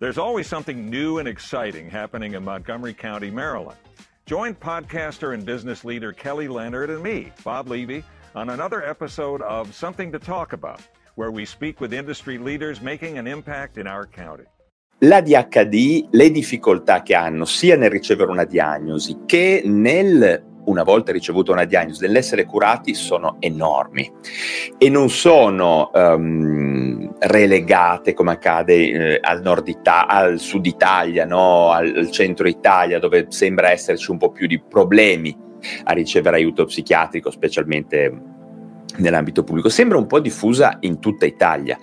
There's always something new and exciting happening in Montgomery County, Maryland. Join podcaster and business leader Kelly Leonard and me, Bob Levy, on another episode of Something to Talk About, where we speak with industry leaders making an impact in our county. L'ADHD, le difficoltà che hanno sia nel ricevere una diagnosi che nel una volta ricevuta una diagnosi, nell'essere curati sono enormi e non sono um, relegate come accade eh, al, nord Ita- al sud Italia, no? al, al centro Italia, dove sembra esserci un po' più di problemi a ricevere aiuto psichiatrico, specialmente nell'ambito pubblico. Sembra un po' diffusa in tutta Italia.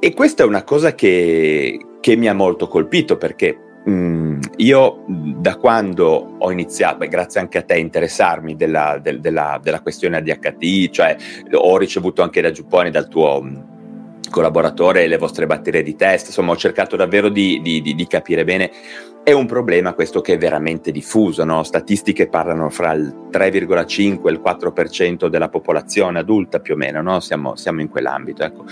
E questa è una cosa che, che mi ha molto colpito perché Mm, io da quando ho iniziato, beh, grazie anche a te, a interessarmi della, del, della, della, questione ADHD, cioè ho ricevuto anche da Giuppone, dal tuo mm, collaboratore, le vostre batterie di test, insomma ho cercato davvero di, di, di, di capire bene è un problema questo che è veramente diffuso, no? statistiche parlano fra il 3,5 e il 4% della popolazione adulta più o meno, no? siamo, siamo, in quell'ambito. Ecco.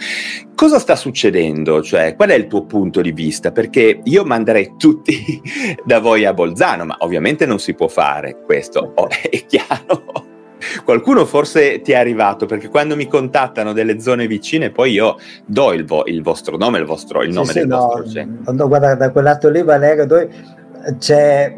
Cosa sta succedendo? Cioè, qual è il tuo punto di vista? Perché io manderei tutti da voi a Bolzano, ma ovviamente non si può fare questo, oh, è chiaro. Qualcuno forse ti è arrivato perché quando mi contattano delle zone vicine poi io do il, vo- il vostro nome, il, vostro, il nome sì, del sì, vostro no, centro. No, guarda, da quel lato lì Valerio dove c'è,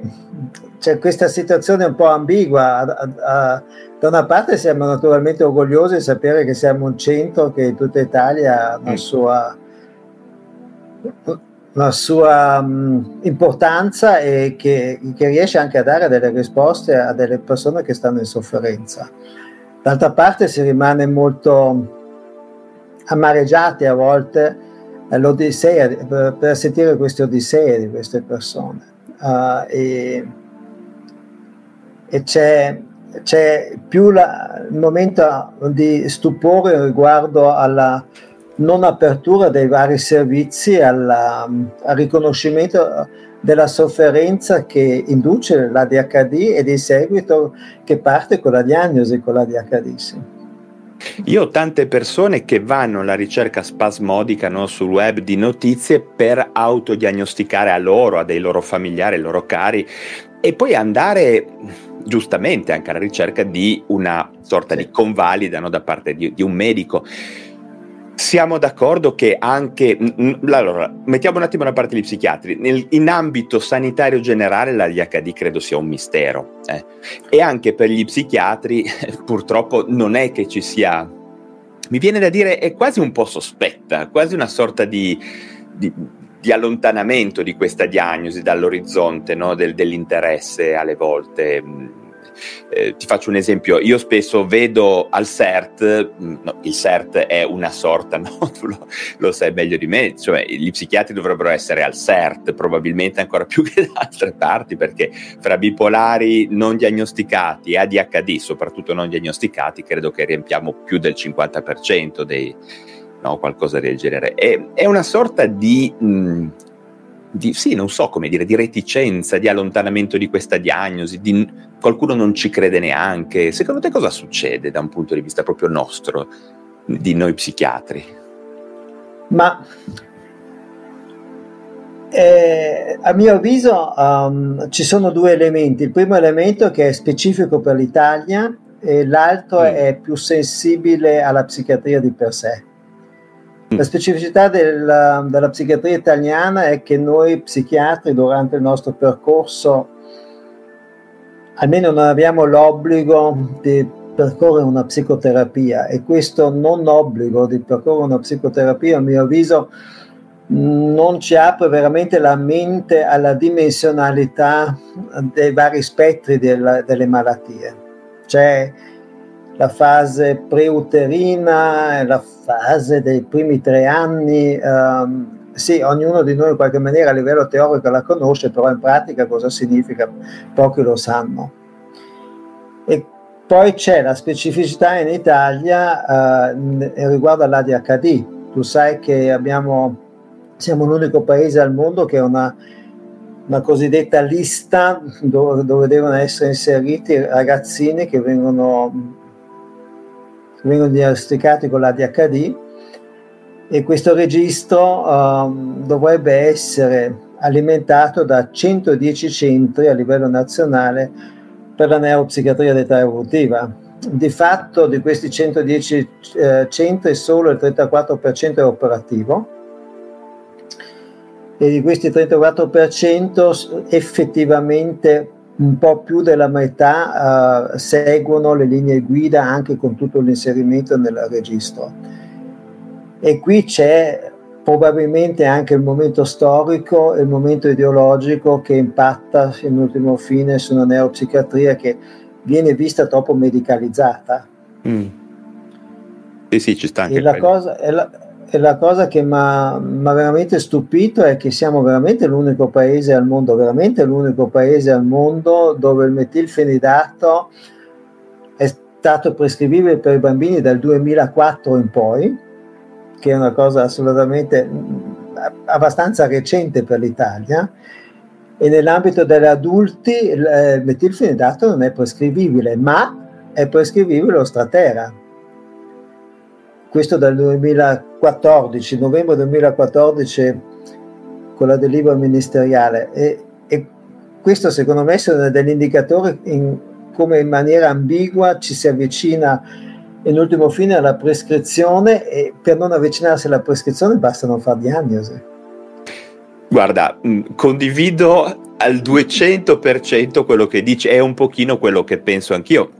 c'è, questa situazione un po' ambigua. A, a, da una parte siamo naturalmente orgogliosi di sapere che siamo un centro che in tutta Italia ha una mm. sua la sua um, importanza e che, che, riesce anche a dare delle risposte a delle persone che stanno in sofferenza. D'altra parte si rimane molto amareggiati a volte all'odissea, per, per sentire queste odissee di queste persone. Uh, e, e c'è, c'è, più la, il momento di stupore riguardo alla non apertura dei vari servizi alla, al riconoscimento della sofferenza che induce l'ADHD e di seguito che parte con la diagnosi con l'ADHD. Sì. Io ho tante persone che vanno alla ricerca spasmodica no, sul web di notizie per autodiagnosticare a loro, a dei loro familiari, ai loro cari e poi andare giustamente anche alla ricerca di una sorta di convalida no, da parte di, di un medico. Siamo d'accordo che anche, allora, mettiamo un attimo da parte gli psichiatri, Nel, in ambito sanitario generale l'ADHD credo sia un mistero eh. e anche per gli psichiatri purtroppo non è che ci sia, mi viene da dire, è quasi un po' sospetta, quasi una sorta di, di, di allontanamento di questa diagnosi dall'orizzonte no? Del, dell'interesse alle volte eh, ti faccio un esempio, io spesso vedo al CERT, mm, no, il CERT è una sorta, no? tu lo, lo, sai meglio di me, cioè gli psichiatri dovrebbero essere al CERT, probabilmente ancora più che da altre parti, perché fra bipolari non diagnosticati e ADHD, soprattutto non diagnosticati, credo che riempiamo più del 50% dei... No, qualcosa del genere. È, è una sorta di mh, mm, di, sì, non so come dire, di reticenza, di allontanamento di questa diagnosi, di, qualcuno non ci crede neanche. Secondo te cosa succede da un punto di vista proprio nostro, di noi psichiatri? Ma eh, a mio avviso um, ci sono due elementi. Il primo elemento che è specifico per l'Italia e l'altro mm. è più sensibile alla psichiatria di per sé. La specificità della, della, psichiatria italiana è che noi psichiatri durante il nostro percorso almeno non abbiamo l'obbligo di percorrere una psicoterapia e questo non obbligo di percorrere una psicoterapia a mio avviso non ci apre veramente la mente alla dimensionalità dei vari spettri della, delle malattie. C'è la fase preuterina, la fase dei primi tre anni. Um, sì, ognuno di noi in qualche maniera a livello teorico la conosce, però in pratica cosa significa pochi lo sanno. E poi c'è la specificità in Italia uh, riguardo all'ADHD. Tu sai che abbiamo, siamo l'unico paese al mondo che ha una, una cosiddetta lista dove, dove devono essere inseriti ragazzini che vengono vengono diagnosticati con l'ADHD e questo registro um, dovrebbe essere alimentato da 110 centri a livello nazionale per la neuropsichiatria d'età evolutiva. Di fatto di questi 110 eh, centri solo il 34% è operativo e di questi 34% effettivamente un po' più della metà uh, seguono le linee guida anche con tutto l'inserimento nel registro. E qui c'è probabilmente anche il momento storico e il momento ideologico che impatta in ultimo fine su una neuropsichiatria che viene vista troppo medicalizzata. Mm. Sì, sì, ci sta anche. E la, cosa, e, la, la, cosa, che mi ha veramente stupito è che siamo veramente l'unico paese al mondo, veramente l'unico paese al mondo dove il metilfenidato è stato prescrivibile per i bambini dal 2004 in poi che è una cosa assolutamente abbastanza recente per l'Italia, e nell'ambito degli adulti il eh, metilfenidato non è prescrivibile, ma è prescrivibile lo Stratera. Questo dal 2014, novembre 2014, con la delibera ministeriale. E, e questo secondo me sono degli indicatori in, come in maniera ambigua ci si avvicina in ultimo fine alla prescrizione e per non avvicinarsi alla prescrizione basta non fare diagnosi. Guarda, condivido al 200% quello che dici, è un pochino quello che penso anch'io.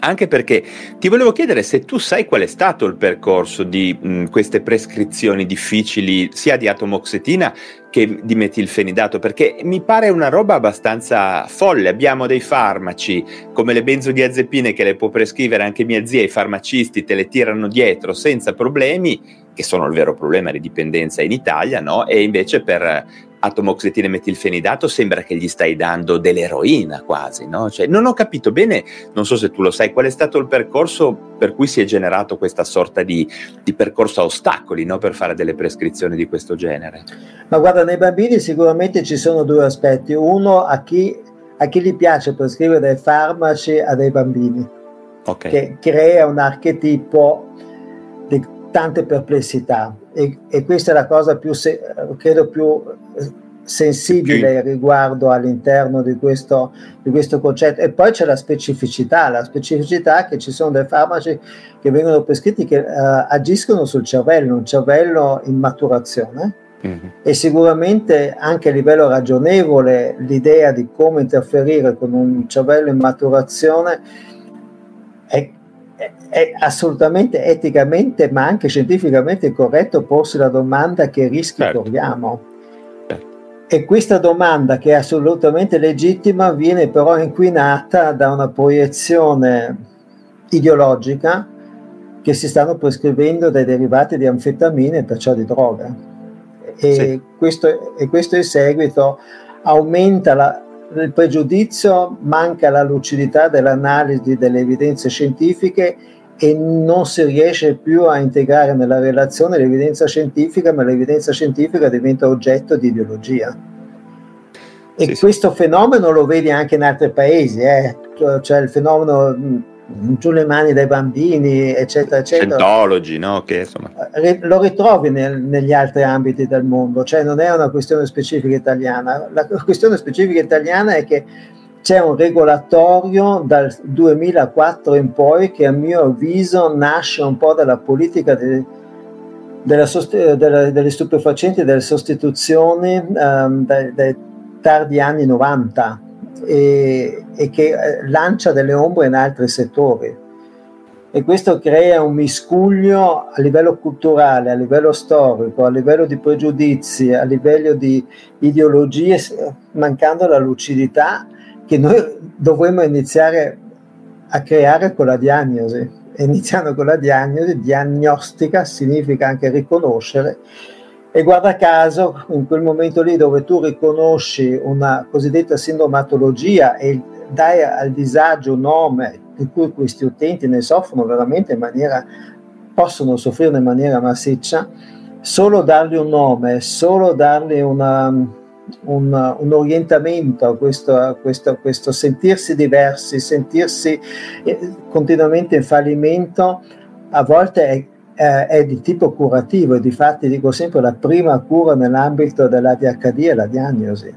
Anche perché ti volevo chiedere se tu sai qual è stato il percorso di mh, queste prescrizioni difficili sia di atomoxetina che di metilfenidato, perché mi pare una roba abbastanza folle. Abbiamo dei farmaci come le benzodiazepine che le può prescrivere anche mia zia, i farmacisti te le tirano dietro senza problemi, che sono il vero problema di dipendenza in Italia, no? E invece per atomoxetina e metilfenidato sembra che gli stai dando dell'eroina quasi, no? Cioè, non ho capito bene, non so se tu lo sai, qual è stato il percorso per cui si è generato questa sorta di, di percorso a ostacoli, no? Per fare delle prescrizioni di questo genere. Ma guarda, nei bambini sicuramente ci sono due aspetti. Uno, a chi, a chi gli piace prescrivere dei farmaci a dei bambini, okay. che crea un archetipo di tante perplessità e, e, questa è la cosa più, se, credo, più sensibile riguardo all'interno di questo, di questo concetto. E poi c'è la specificità, la specificità che ci sono dei farmaci che vengono prescritti che uh, agiscono sul cervello, un cervello in maturazione. Mm-hmm. E sicuramente anche a livello ragionevole l'idea di come interferire con un cervello in maturazione è è assolutamente eticamente ma anche scientificamente corretto porsi la domanda che rischi certo. corriamo. Certo. E questa domanda, che è assolutamente legittima, viene però inquinata da una proiezione ideologica che si stanno prescrivendo dai derivati di anfetamine e perciò di droga. E, sì. questo, e questo in seguito aumenta la, il pregiudizio, manca la lucidità dell'analisi delle evidenze scientifiche e non si riesce più a integrare nella relazione l'evidenza scientifica, ma l'evidenza scientifica diventa oggetto di ideologia. E sì, questo sì. fenomeno lo vedi anche in altri paesi, eh? cioè il fenomeno giù le mani dai bambini, eccetera, eccetera. Scientology, no? Che, insomma. Lo ritrovi nel, negli altri ambiti del mondo, cioè non è una questione specifica italiana. La questione specifica italiana è che c'è un regolatorio dal 2004 in poi che a mio avviso nasce un po' dalla politica de, della sost- della, delle stupefacenti e delle sostituzioni um, dai, dai, tardi anni 90 e, e che eh, lancia delle ombre in altri settori e questo crea un miscuglio a livello culturale, a livello storico, a livello di pregiudizi, a livello di ideologie, mancando la lucidità che noi dovremmo iniziare a creare con la diagnosi. Iniziando con la diagnosi, diagnostica significa anche riconoscere. E guarda caso, in quel momento lì dove tu riconosci una cosiddetta sindromatologia e dai al disagio un nome di cui questi utenti ne soffrono veramente in maniera, possono soffrire in maniera massiccia, solo dargli un nome, solo dargli una, un, un orientamento a questo, a, questo, a questo, sentirsi diversi, sentirsi eh, continuamente in fallimento, a volte è, eh, è di tipo curativo e di fatti dico sempre la prima cura nell'ambito dell'ADHD è la diagnosi.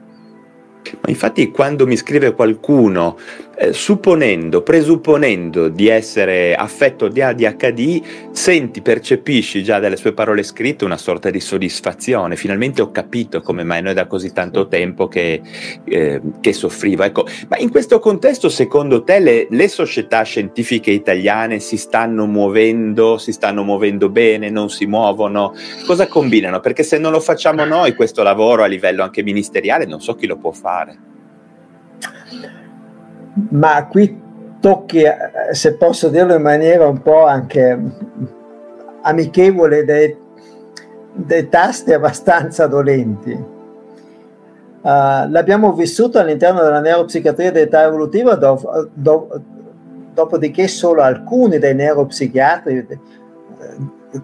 Ma infatti quando mi scrive qualcuno eh, supponendo, presupponendo di essere affetto di ADHD, senti, percepisci già dalle sue parole scritte una sorta di soddisfazione. Finalmente ho capito come mai noi da così tanto tempo che, eh, che soffrivo. Ecco, ma in questo contesto, secondo te, le, le, società scientifiche italiane si stanno muovendo, si stanno muovendo bene, non si muovono? Cosa combinano? Perché se non lo facciamo noi, questo lavoro a livello anche ministeriale, non so chi lo può fare ma qui tocchi, eh, se posso dirlo in maniera un po' anche amichevole, dei, dei tasti abbastanza dolenti. Uh, l'abbiamo vissuto all'interno della neuropsichiatria dell'età evolutiva, do, do, dopodiché solo alcuni dei neuropsichiatri, eh,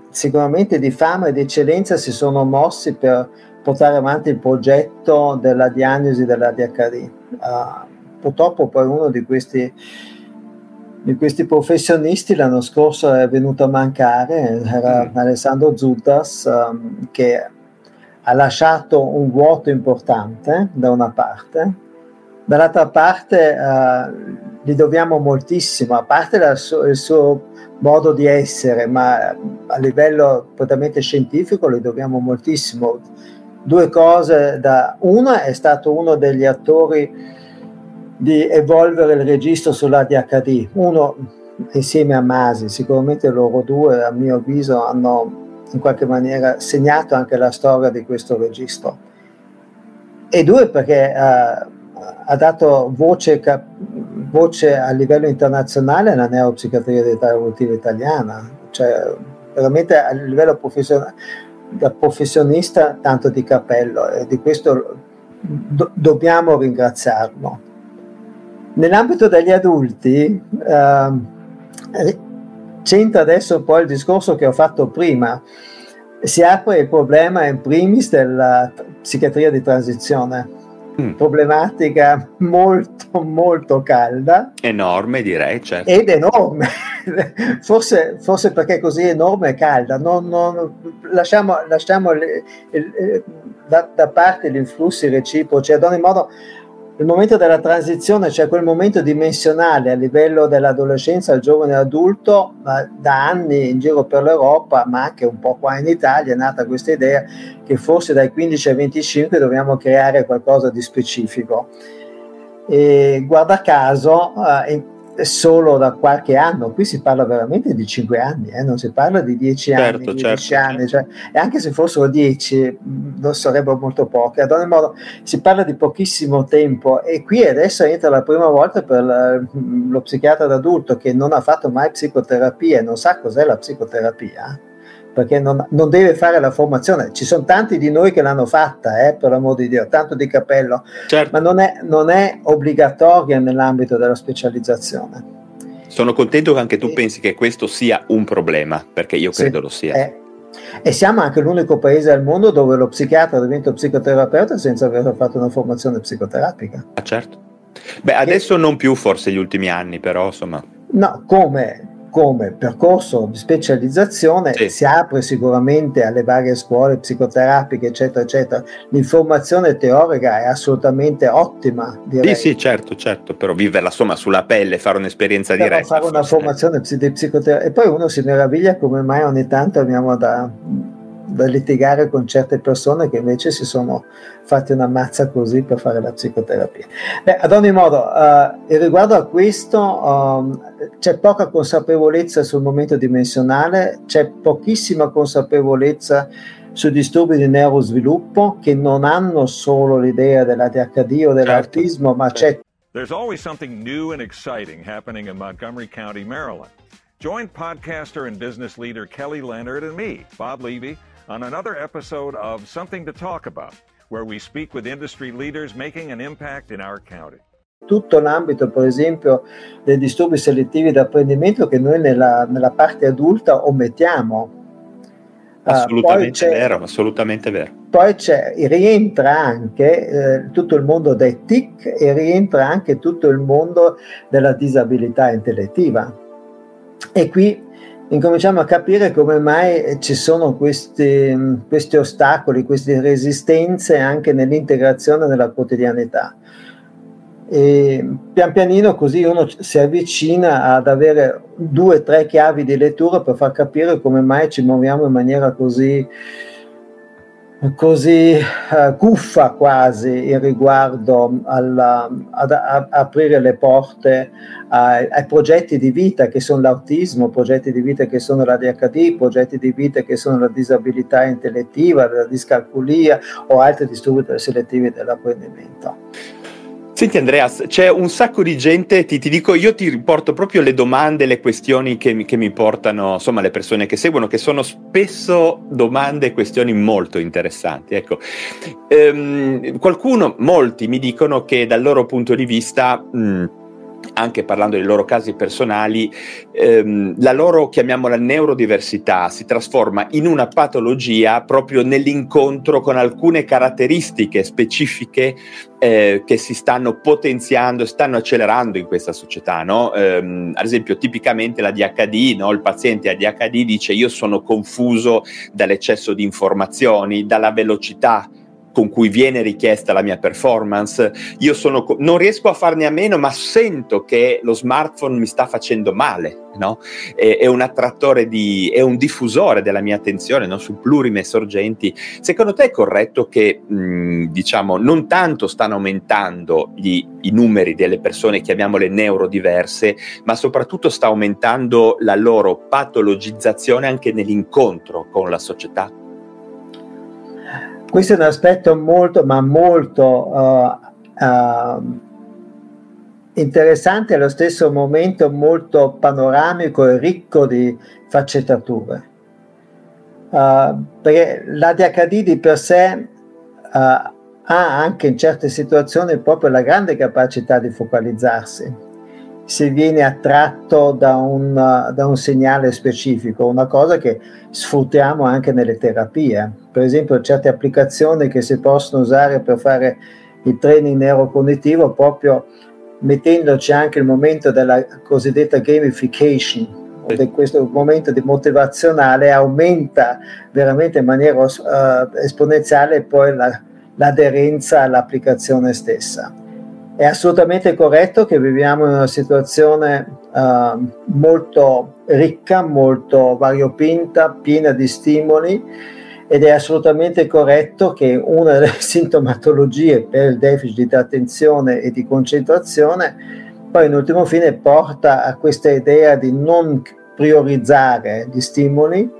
sicuramente di fama e di eccellenza, si sono mossi per portare avanti il progetto della diagnosi della DHD. Uh, purtroppo poi uno di questi, di questi professionisti l'anno scorso è venuto a mancare, era mm. Alessandro Zutas, um, che ha lasciato un vuoto importante da una parte, dall'altra parte uh, gli dobbiamo moltissimo, a parte la, il suo modo di essere, ma a livello prettamente scientifico gli dobbiamo moltissimo. Due cose, da, una è stato uno degli attori di evolvere il registro sull'ADHD. Uno insieme a Masi, sicuramente loro due a mio avviso hanno in qualche maniera segnato anche la storia di questo registro. E due perché uh, ha dato voce, cap- voce, a livello internazionale alla neuropsichiatria dell'età evolutiva italiana, cioè veramente a livello professionale da professionista tanto di cappello e di questo do- dobbiamo ringraziarlo. Nell'ambito degli adulti eh, c'entra adesso un po' il discorso che ho fatto prima. Si apre il problema in primis della psichiatria di transizione, mm. problematica molto molto calda. Enorme direi, certo. Ed enorme, forse, forse, perché così enorme e calda. Non, non, lasciamo, lasciamo le, le, da, da, parte gli influssi reciproci, ad ogni modo il momento della transizione, cioè quel momento dimensionale a livello dell'adolescenza al giovane adulto, da anni in giro per l'Europa, ma anche un po' qua in Italia, è nata questa idea che forse dai 15 ai 25 dobbiamo creare qualcosa di specifico. E guarda caso, eh, solo da qualche anno, qui si parla veramente di 5 anni, eh? non si parla di 10 certo, anni, certo, 10 anni cioè, e anche se fossero 10 non sarebbero molto poche, ad ogni modo si parla di pochissimo tempo e qui adesso entra la prima volta per lo psichiatra d'adulto che non ha fatto mai psicoterapia e non sa cos'è la psicoterapia perché non, non, deve fare la formazione. Ci sono tanti di noi che l'hanno fatta, eh, per l'amor di Dio, tanto di cappello, certo. ma non è, non è, obbligatoria nell'ambito della specializzazione. Sono contento che anche tu e, pensi che questo sia un problema, perché io credo sì, lo sia. È, e siamo anche l'unico paese al mondo dove lo psichiatra diventa psicoterapeuta senza aver fatto una formazione psicoterapica. Ah, certo. Beh, adesso e, non più forse gli ultimi anni, però insomma. No, come? Come percorso di specializzazione sì. si apre sicuramente alle varie scuole psicoterapiche, eccetera, eccetera. L'informazione teorica è assolutamente ottima. Direi. Sì, sì, certo, certo, però viverla insomma sulla pelle, fare un'esperienza però diretta. Fare una formazione di psicoterapia e poi uno si meraviglia come mai ogni tanto abbiamo da da litigare con certe persone che invece si sono fatti una mazza così per fare la psicoterapia. Beh, ad ogni modo, uh, riguardo a questo, um, c'è poca consapevolezza sul momento dimensionale, c'è pochissima consapevolezza sui disturbi di neurosviluppo che non hanno solo l'idea dell'ADHD o dell'autismo, certo. ma c'è There's always something new and exciting happening in Montgomery County, Maryland. Join podcaster and business leader Kelly Leonard and me, Bob Levy, on another episode of Something to Talk About, where we speak with industry leaders making an impact in our county. Tutto l'ambito, per esempio, dei disturbi selettivi d'apprendimento che noi nella, nella parte adulta omettiamo. Ah, assolutamente uh, vero, assolutamente vero. Poi rientra anche eh, tutto il mondo dei TIC e rientra anche tutto il mondo della disabilità intellettiva. E qui incominciamo a capire come mai ci sono questi, questi ostacoli, queste resistenze anche nell'integrazione della quotidianità. E pian pianino così uno si avvicina ad avere due o tre chiavi di lettura per far capire come mai ci muoviamo in maniera così così uh, guffa quasi riguardo alla, ad, a, aprire le porte ai, ai, progetti di vita che sono l'autismo, progetti di vita che sono l'ADHD, progetti di vita che sono la disabilità intellettiva, la discalculia o altri disturbi selettivi dell'apprendimento. Senti Andreas, c'è un sacco di gente, ti, ti, dico, io ti riporto proprio le domande, le questioni che mi, che mi, portano, insomma, le persone che seguono, che sono spesso domande e questioni molto interessanti. Ecco, ehm, qualcuno, molti mi dicono che dal loro punto di vista... Mh, anche parlando dei loro casi personali, ehm, la loro, chiamiamola neurodiversità, si trasforma in una patologia proprio nell'incontro con alcune caratteristiche specifiche eh, che si stanno potenziando, stanno accelerando in questa società. No? Ehm, ad esempio, tipicamente la DHD, no? il paziente ADHD dice io sono confuso dall'eccesso di informazioni, dalla velocità con cui viene richiesta la mia performance, io sono, non riesco a farne a meno, ma sento che lo smartphone mi sta facendo male, no? è, è, un attrattore di, è un diffusore della mia attenzione no? su plurime sorgenti. Secondo te è corretto che, mh, diciamo, non tanto stanno aumentando gli, i numeri delle persone, chiamiamole neurodiverse, ma soprattutto sta aumentando la loro patologizzazione anche nell'incontro con la società? Questo è un aspetto molto, ma molto uh, uh, interessante allo stesso momento molto panoramico e ricco di faccettature. Uh, perché l'ADHD di per sé ha anche in certe situazioni proprio la grande capacità di focalizzarsi se viene attratto da un, da un, segnale specifico, una cosa che sfruttiamo anche nelle terapie. Per esempio, certe applicazioni che si possono usare per fare il training neurocognitivo proprio mettendoci anche il momento della cosiddetta gamification, di questo momento di motivazionale aumenta veramente in maniera uh, esponenziale poi la, l'aderenza all'applicazione stessa è assolutamente corretto che viviamo in una situazione uh, molto ricca, molto variopinta, piena di stimoli ed è assolutamente corretto che una delle sintomatologie per il deficit di attenzione e di concentrazione poi in ultimo fine porta a questa idea di non priorizzare gli stimoli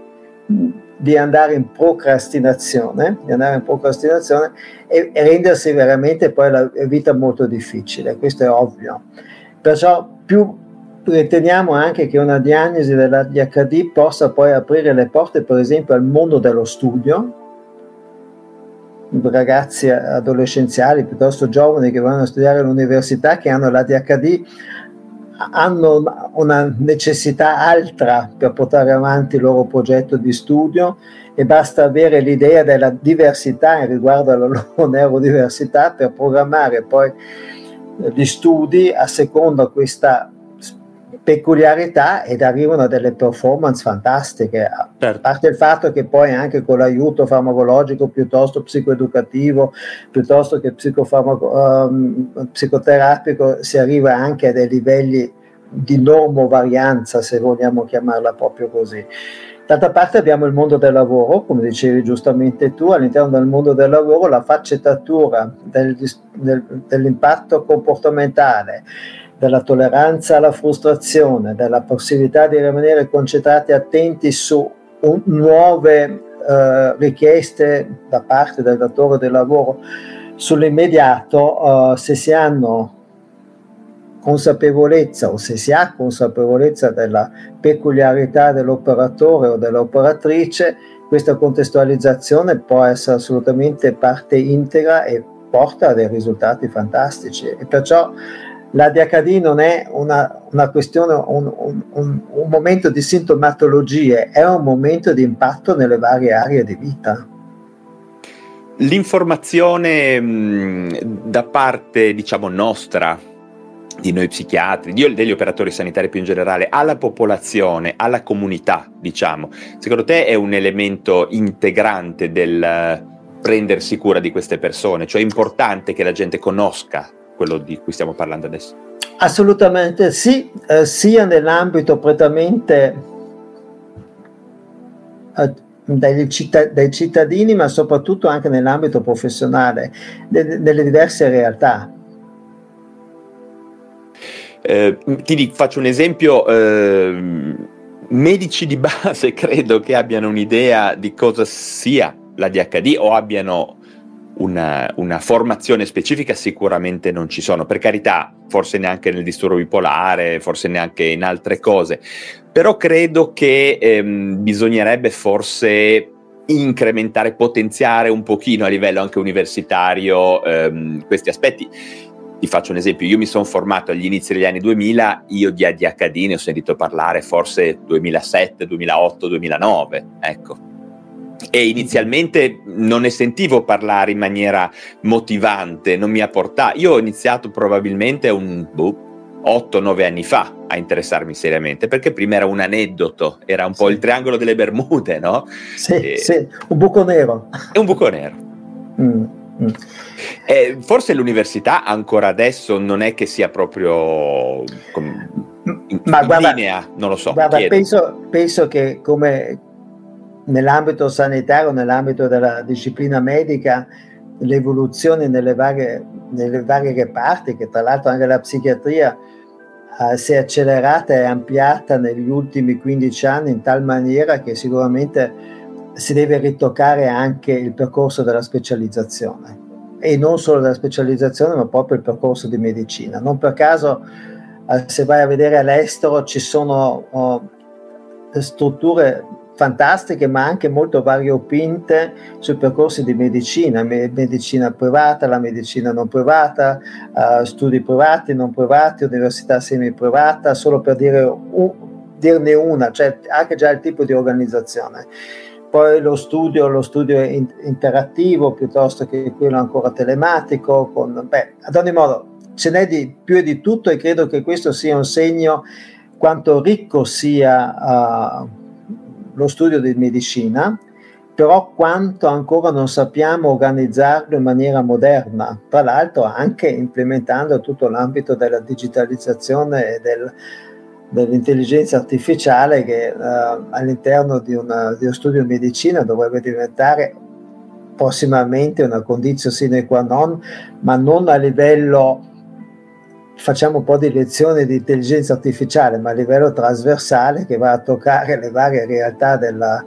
di andare in procrastinazione, di andare in procrastinazione e, e rendersi veramente poi la vita molto difficile, questo è ovvio. Perciò più riteniamo anche che una diagnosi dell'ADHD possa poi aprire le porte, per esempio, al mondo dello studio, ragazzi adolescenziali piuttosto giovani che vanno a studiare all'università, che hanno l'ADHD, hanno una necessità altra per portare avanti il loro progetto di studio e basta avere l'idea della diversità riguardo alla loro neurodiversità per programmare poi gli studi a seconda questa peculiarità ed arrivano a delle performance fantastiche, certo. a parte il fatto che poi anche con l'aiuto farmacologico piuttosto psicoeducativo, piuttosto che um, psicoterapico, si arriva anche a dei livelli di normovarianza, se vogliamo chiamarla proprio così. D'altra parte abbiamo il mondo del lavoro, come dicevi giustamente tu, all'interno del mondo del lavoro la faccettatura del, del, dell'impatto comportamentale, della tolleranza alla frustrazione, della possibilità di rimanere concentrati e attenti su un, nuove eh, richieste da parte del datore del lavoro sull'immediato, eh, se si hanno consapevolezza o se si ha consapevolezza della peculiarità dell'operatore o dell'operatrice, questa contestualizzazione può essere assolutamente parte integra e porta a dei risultati fantastici. E perciò l'ADHD non è una, una questione, un, un, un, un, momento di sintomatologie, è un momento di impatto nelle varie aree di vita. L'informazione mh, da parte, diciamo, nostra di noi psichiatri, di, degli operatori sanitari più in generale, alla popolazione, alla comunità, diciamo, secondo te è un elemento integrante del prendersi cura di queste persone? Cioè è importante che la gente conosca quello di cui stiamo parlando adesso? Assolutamente sì, eh, sia nell'ambito prettamente eh, dai, citt- dai, cittadini, ma soprattutto anche nell'ambito professionale, de- delle diverse realtà. Eh, ti faccio un esempio, eh, medici di base credo che abbiano un'idea di cosa sia l'ADHD o abbiano una, una, formazione specifica sicuramente non ci sono, per carità, forse neanche nel disturbo bipolare, forse neanche in altre cose, però credo che ehm, bisognerebbe forse incrementare, potenziare un pochino a livello anche universitario ehm, questi aspetti. Ti faccio un esempio, io mi sono formato agli inizi degli anni 2000, io di ADHD ne ho sentito parlare forse 2007, 2008, 2009, ecco e inizialmente non ne sentivo parlare in maniera motivante, non mi ha portato. Io ho iniziato probabilmente un boh, 8-9 anni fa a interessarmi seriamente, perché prima era un aneddoto, era un po' il triangolo delle Bermude, no? Sì, e... sì, un buco nero. È un buco nero. Mm, mm. Eh, forse l'università ancora adesso non è che sia proprio in, Ma in guarda, linea, non lo so. Guarda, penso, penso, che come nell'ambito sanitario, nell'ambito della disciplina medica, l'evoluzione nelle varie, nelle varie reparti, che tra l'altro anche la psichiatria eh, si è accelerata e ampliata negli ultimi 15 anni in tal maniera che sicuramente si deve ritoccare anche il percorso della specializzazione e non solo della specializzazione ma proprio il percorso di medicina. Non per caso eh, se vai a vedere all'estero ci sono oh, strutture fantastiche ma anche molto variopinte sui percorsi di medicina, medicina privata, la medicina non privata, uh, studi privati, non privati, università semi-privata, solo per dire un, dirne una, cioè anche già il tipo di organizzazione. Poi lo studio, lo studio in, interattivo piuttosto che quello ancora telematico, con, beh, ad ogni modo ce n'è di più e di tutto e credo che questo sia un segno quanto ricco sia uh, lo studio di medicina, però quanto ancora non sappiamo organizzarlo in maniera moderna, tra l'altro anche implementando tutto l'ambito della digitalizzazione e del, dell'intelligenza artificiale che uh, all'interno di, una, di, uno studio di medicina dovrebbe diventare prossimamente una condizione sine qua non, ma non a livello facciamo un po' di lezioni di intelligenza artificiale, ma a livello trasversale che va a toccare le varie realtà della,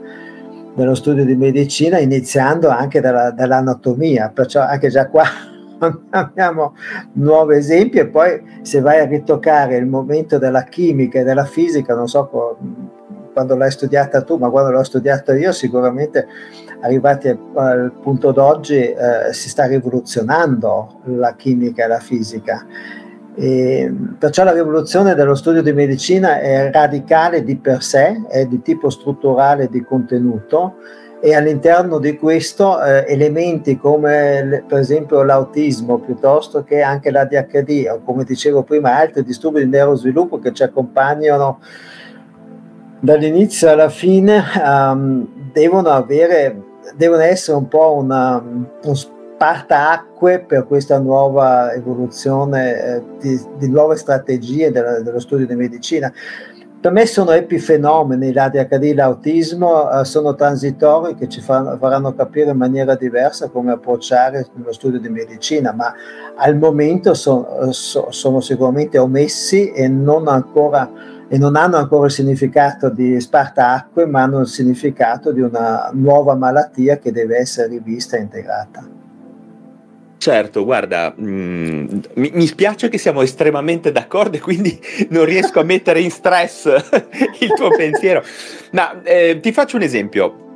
dello studio di medicina, iniziando anche dalla, dall'anatomia. Perciò anche già qua abbiamo nuovi esempi e poi se vai a ritoccare il momento della chimica e della fisica, non so quando l'hai studiata tu, ma quando l'ho studiata io sicuramente arrivati al punto d'oggi eh, si sta rivoluzionando la chimica e la fisica e perciò la rivoluzione dello studio di medicina è radicale di per sé, è di tipo strutturale di contenuto e all'interno di questo eh, elementi come per esempio l'autismo piuttosto che anche l'ADHD o come dicevo prima altri disturbi di neurosviluppo che ci accompagnano dall'inizio alla fine um, devono avere devono essere un po' una, un acque per questa nuova evoluzione eh, di, di, nuove strategie della, dello studio di medicina. Per me sono epifenomeni, l'ADHD e l'autismo eh, sono transitori che ci faranno, faranno, capire in maniera diversa come approcciare lo studio di medicina, ma al momento so, so, sono sicuramente omessi e non, ancora, e non hanno ancora il significato di spartacque, ma hanno il significato di una nuova malattia che deve essere rivista e integrata. Certo, guarda, mm, mi, mi, spiace che siamo estremamente d'accordo e quindi non riesco a mettere in stress il tuo pensiero. Ma eh, ti faccio un esempio.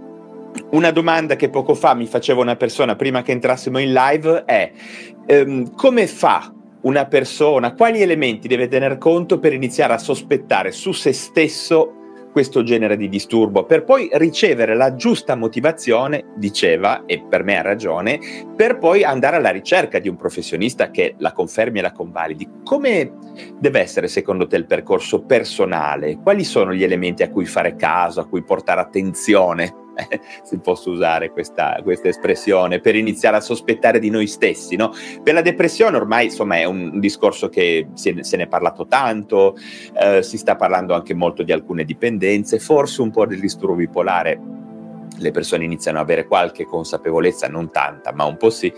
Una domanda che poco fa mi faceva una persona prima che entrassimo in live è ehm, come fa una persona, quali elementi deve tener conto per iniziare a sospettare su se stesso questo genere di disturbo, per poi ricevere la giusta motivazione, diceva, e per me ha ragione, per poi andare alla ricerca di un professionista che la confermi e la convalidi. Come deve essere secondo te il percorso personale? Quali sono gli elementi a cui fare caso, a cui portare attenzione? se posso usare questa, questa, espressione, per iniziare a sospettare di noi stessi. No? Per la depressione ormai insomma è un discorso che se, se ne è parlato tanto, eh, si sta parlando anche molto di alcune dipendenze, forse un po' del disturbo bipolare le persone iniziano ad avere qualche consapevolezza, non tanta, ma un po' sì.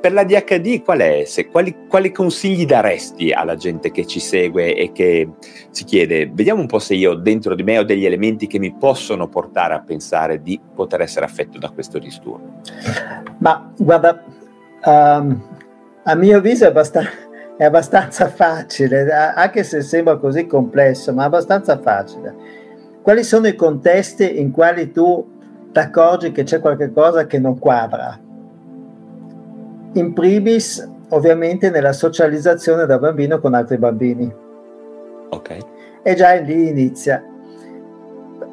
Per la DHD qual è? Se, quali, quali, consigli daresti alla gente che ci segue e che si chiede, vediamo un po' se io dentro di me ho degli elementi che mi possono portare a pensare di poter essere affetto da questo disturbo? Ma guarda, um, a mio avviso è abbastanza, è abbastanza facile, anche se sembra così complesso, ma abbastanza facile. Quali sono i contesti in quali tu ti accorgi che c'è qualcosa che non quadra. In primis, ovviamente, nella socializzazione da bambino con altri bambini. Ok. E già lì inizia.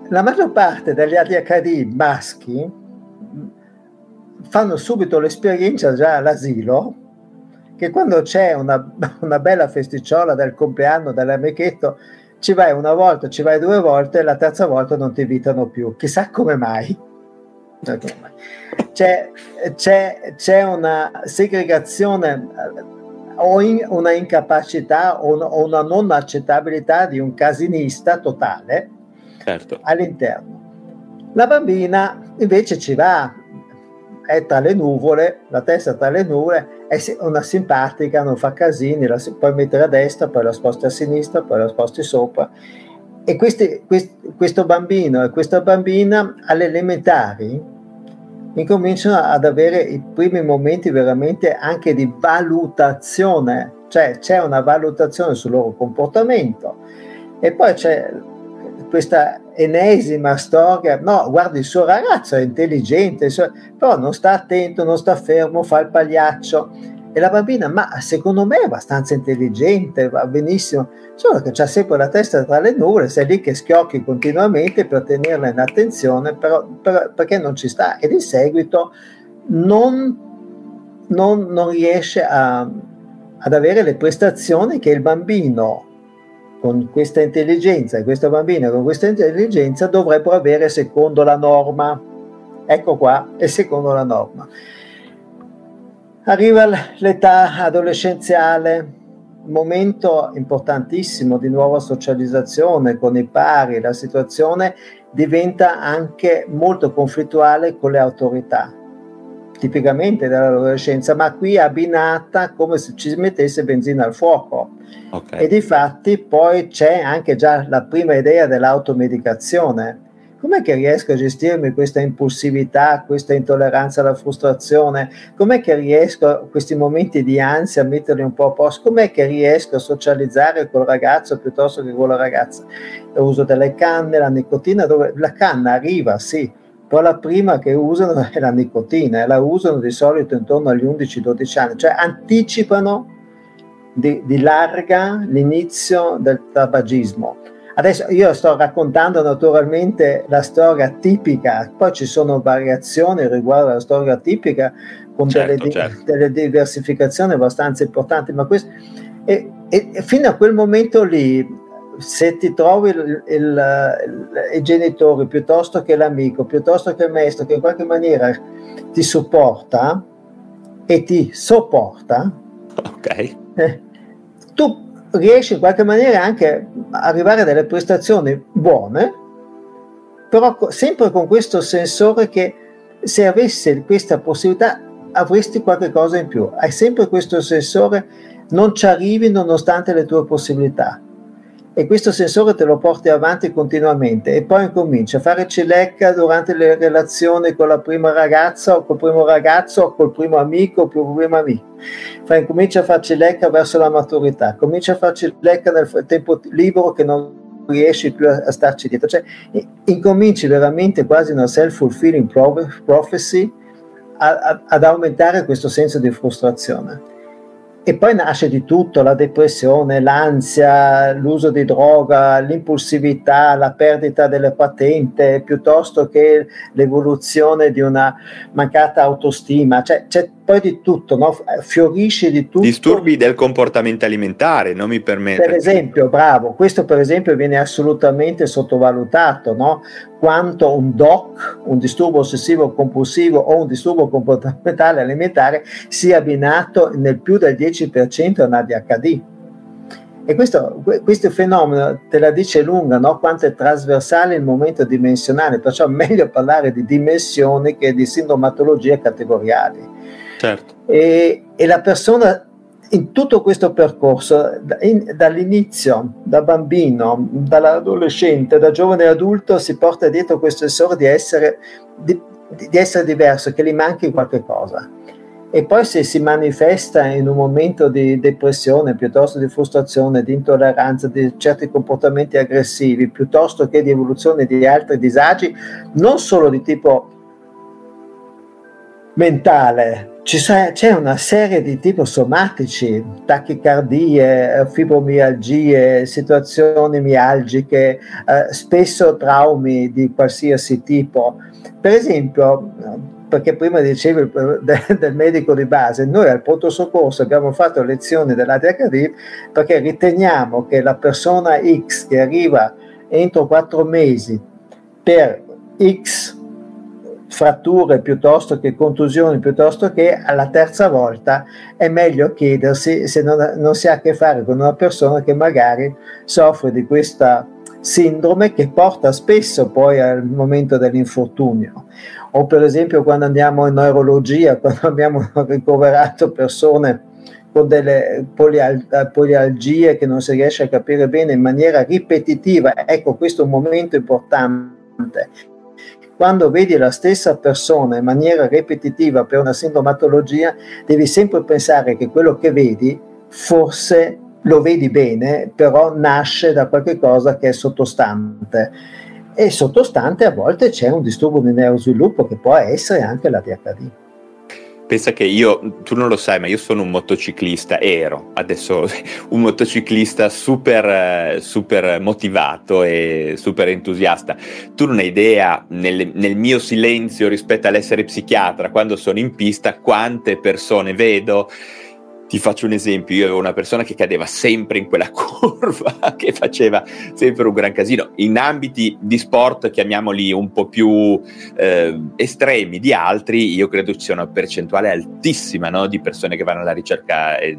La maggior parte degli ADHD maschi fanno subito l'esperienza già all'asilo che quando c'è una, una bella festicciola del compleanno dell'amichetto ci vai una volta, ci vai due volte, la terza volta non ti invitano più. Chissà come mai. C'è, c'è, c'è una segregazione eh, o in, una incapacità o, o, una non accettabilità di un casinista totale certo. all'interno. La bambina invece ci va, è tra le nuvole, la testa tra le nuvole, è una simpatica, non fa casini, la puoi mettere a destra, poi la sposti a sinistra, poi la sposti sopra e questi, questi, questo bambino e questa bambina alle elementari incominciano ad avere i primi momenti veramente anche di valutazione, cioè c'è una valutazione sul loro comportamento. E poi c'è questa enesima storia, no, guarda il suo ragazzo è intelligente, però non sta attento, non sta fermo, fa il pagliaccio e la bambina, ma secondo me è abbastanza intelligente, va benissimo, solo che c'ha sempre la testa tra le nuvole, sei lì che schiocchi continuamente per tenerla in attenzione, però, per, perché non ci sta. Ed in seguito non, non, non riesce a, ad avere le prestazioni che il bambino con questa intelligenza e questa bambina con questa intelligenza dovrebbero avere secondo la norma. Ecco qua, è secondo la norma. Arriva l'età adolescenziale, momento importantissimo di nuova socializzazione con i pari, la situazione diventa anche molto conflittuale con le autorità, tipicamente dell'adolescenza, ma qui abbinata come se ci mettesse benzina al fuoco. Okay. E di fatti poi c'è anche già la prima idea dell'automedicazione com'è che riesco a gestirmi questa impulsività, questa intolleranza alla frustrazione? Com'è che riesco questi momenti di ansia a metterli un po' a posto? Com'è che riesco a socializzare col ragazzo piuttosto che con la ragazza? L'uso delle canne, la nicotina, dove la canna arriva, sì, però la prima che usano è la nicotina e la usano di solito intorno agli 11-12 anni, cioè anticipano di, di larga l'inizio del tabagismo Adesso io sto raccontando naturalmente la storia tipica, poi ci sono variazioni riguardo alla storia tipica con certo, delle, certo. delle, diversificazioni abbastanza importanti, ma questo, e, e, e, fino a quel momento lì, se ti trovi il, il, il, i genitori piuttosto che l'amico, piuttosto che il maestro, che in qualche maniera ti supporta e ti sopporta, okay. eh, tu riesce in qualche maniera anche a arrivare a delle prestazioni buone, però sempre con questo sensore che se avessi questa possibilità avresti qualche cosa in più. Hai sempre questo sensore, non ci arrivi nonostante le tue possibilità e questo sensore te lo porti avanti continuamente e poi incominci a fare cilecca durante le relazioni con la prima ragazza o col primo ragazzo o col primo amico o col primo amico. Fai, incominci a farci lecca verso la maturità, cominci a farci lecca nel tempo libero che non riesci più a, starci dietro. Cioè, incominci veramente quasi una self-fulfilling prophecy ad aumentare questo senso di frustrazione e poi nasce di tutto, la depressione, l'ansia, l'uso di droga, l'impulsività, la perdita delle patente, piuttosto che l'evoluzione di una mancata autostima, cioè c'è poi di tutto, no? fiorisce di tutto. Disturbi del comportamento alimentare, non mi permette. Per esempio, bravo, questo per esempio viene assolutamente sottovalutato, no? quanto un DOC, un disturbo ossessivo compulsivo o un disturbo comportamentale alimentare sia abbinato nel più del 10% a un ADHD. E questo, questo, fenomeno te la dice lunga, no? quanto è trasversale il momento dimensionale, perciò è meglio parlare di dimensioni che di sintomatologie categoriali. Certo. E, e la persona in tutto questo percorso, in, dall'inizio, da bambino, dall'adolescente, da giovane adulto, si porta dietro questo essere di essere, di, di essere diverso, che gli manchi qualche cosa. E poi se si manifesta in un momento di depressione, piuttosto di frustrazione, di intolleranza, di certi comportamenti aggressivi, piuttosto che di evoluzione di altri disagi, non solo di tipo mentale, c'è una serie di tipi somatici, tachicardie, fibromialgie, situazioni mialgiche, eh, spesso traumi di qualsiasi tipo. Per esempio, perché prima dicevi del, del medico di base, noi al pronto soccorso abbiamo fatto lezioni dell'ADHD perché riteniamo che la persona X che arriva entro quattro mesi per X fratture piuttosto che contusioni, piuttosto che alla terza volta è meglio chiedersi se non, non si ha a che fare con una persona che magari soffre di questa sindrome che porta spesso poi al momento dell'infortunio. O per esempio quando andiamo in neurologia, quando abbiamo ricoverato persone con delle polial- polialgie che non si riesce a capire bene in maniera ripetitiva, ecco questo è un momento importante quando vedi la stessa persona in maniera ripetitiva per una sintomatologia, devi sempre pensare che quello che vedi forse lo vedi bene, però nasce da qualcosa che è sottostante. E sottostante a volte c'è un disturbo di neurosviluppo che può essere anche la DHD. Pensa che io, tu non lo sai, ma io sono un motociclista, ero adesso un motociclista super, super motivato e super entusiasta. Tu non hai idea, nel, nel mio silenzio rispetto all'essere psichiatra, quando sono in pista, quante persone vedo ti faccio un esempio, io avevo una persona che cadeva sempre in quella curva, che faceva sempre un gran casino, in ambiti di sport, chiamiamoli un po' più eh, estremi di altri, io credo ci sia una percentuale altissima no? di persone che vanno alla ricerca eh,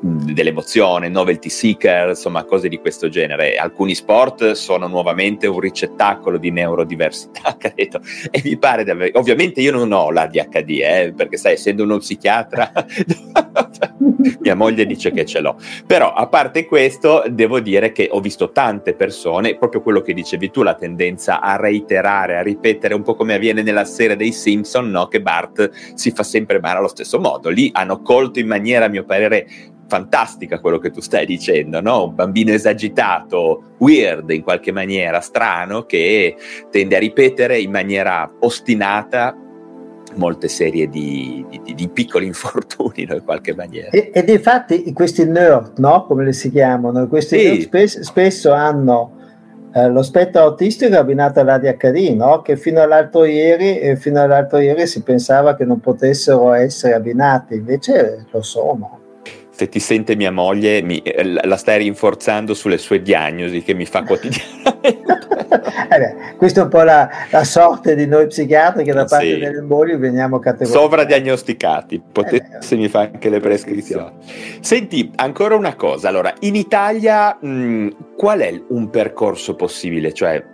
dell'emozione, novelty seeker, insomma cose di questo genere. Alcuni sport sono nuovamente un ricettacolo di neurodiversità, credo, e mi pare davvero, ovviamente io non ho l'ADHD, eh, perché sai, essendo uno psichiatra... Mia moglie dice che ce l'ho. Però a parte questo, devo dire che ho visto tante persone, proprio quello che dicevi tu, la tendenza a reiterare, a ripetere un po' come avviene nella serie dei Simpson, no? che Bart si fa sempre male allo stesso modo. Lì hanno colto in maniera, a mio parere, fantastica quello che tu stai dicendo, no? Un bambino esagitato, weird in qualche maniera, strano, che tende a ripetere in maniera ostinata molte serie di, di, di piccoli infortuni no, in qualche maniera. E, ed infatti questi nerd, no? come le si chiamano, questi sì. spesso, spesso hanno eh, lo spettro autistico abbinato all'ADHD, no? che fino all'altro, ieri, eh, fino all'altro ieri si pensava che non potessero essere abbinati, invece lo sono se ti sente mia moglie, mi, eh, la stai rinforzando sulle sue diagnosi che mi fa quotidianamente. eh questa è un po' la, la, sorte di noi psichiatri che da parte sì. dell'embolio veniamo categorizzati. Sovradiagnosticati, potesse eh mi fa anche le prescrizioni. Senti, ancora una cosa, allora, in Italia mh, qual è un percorso possibile? Cioè,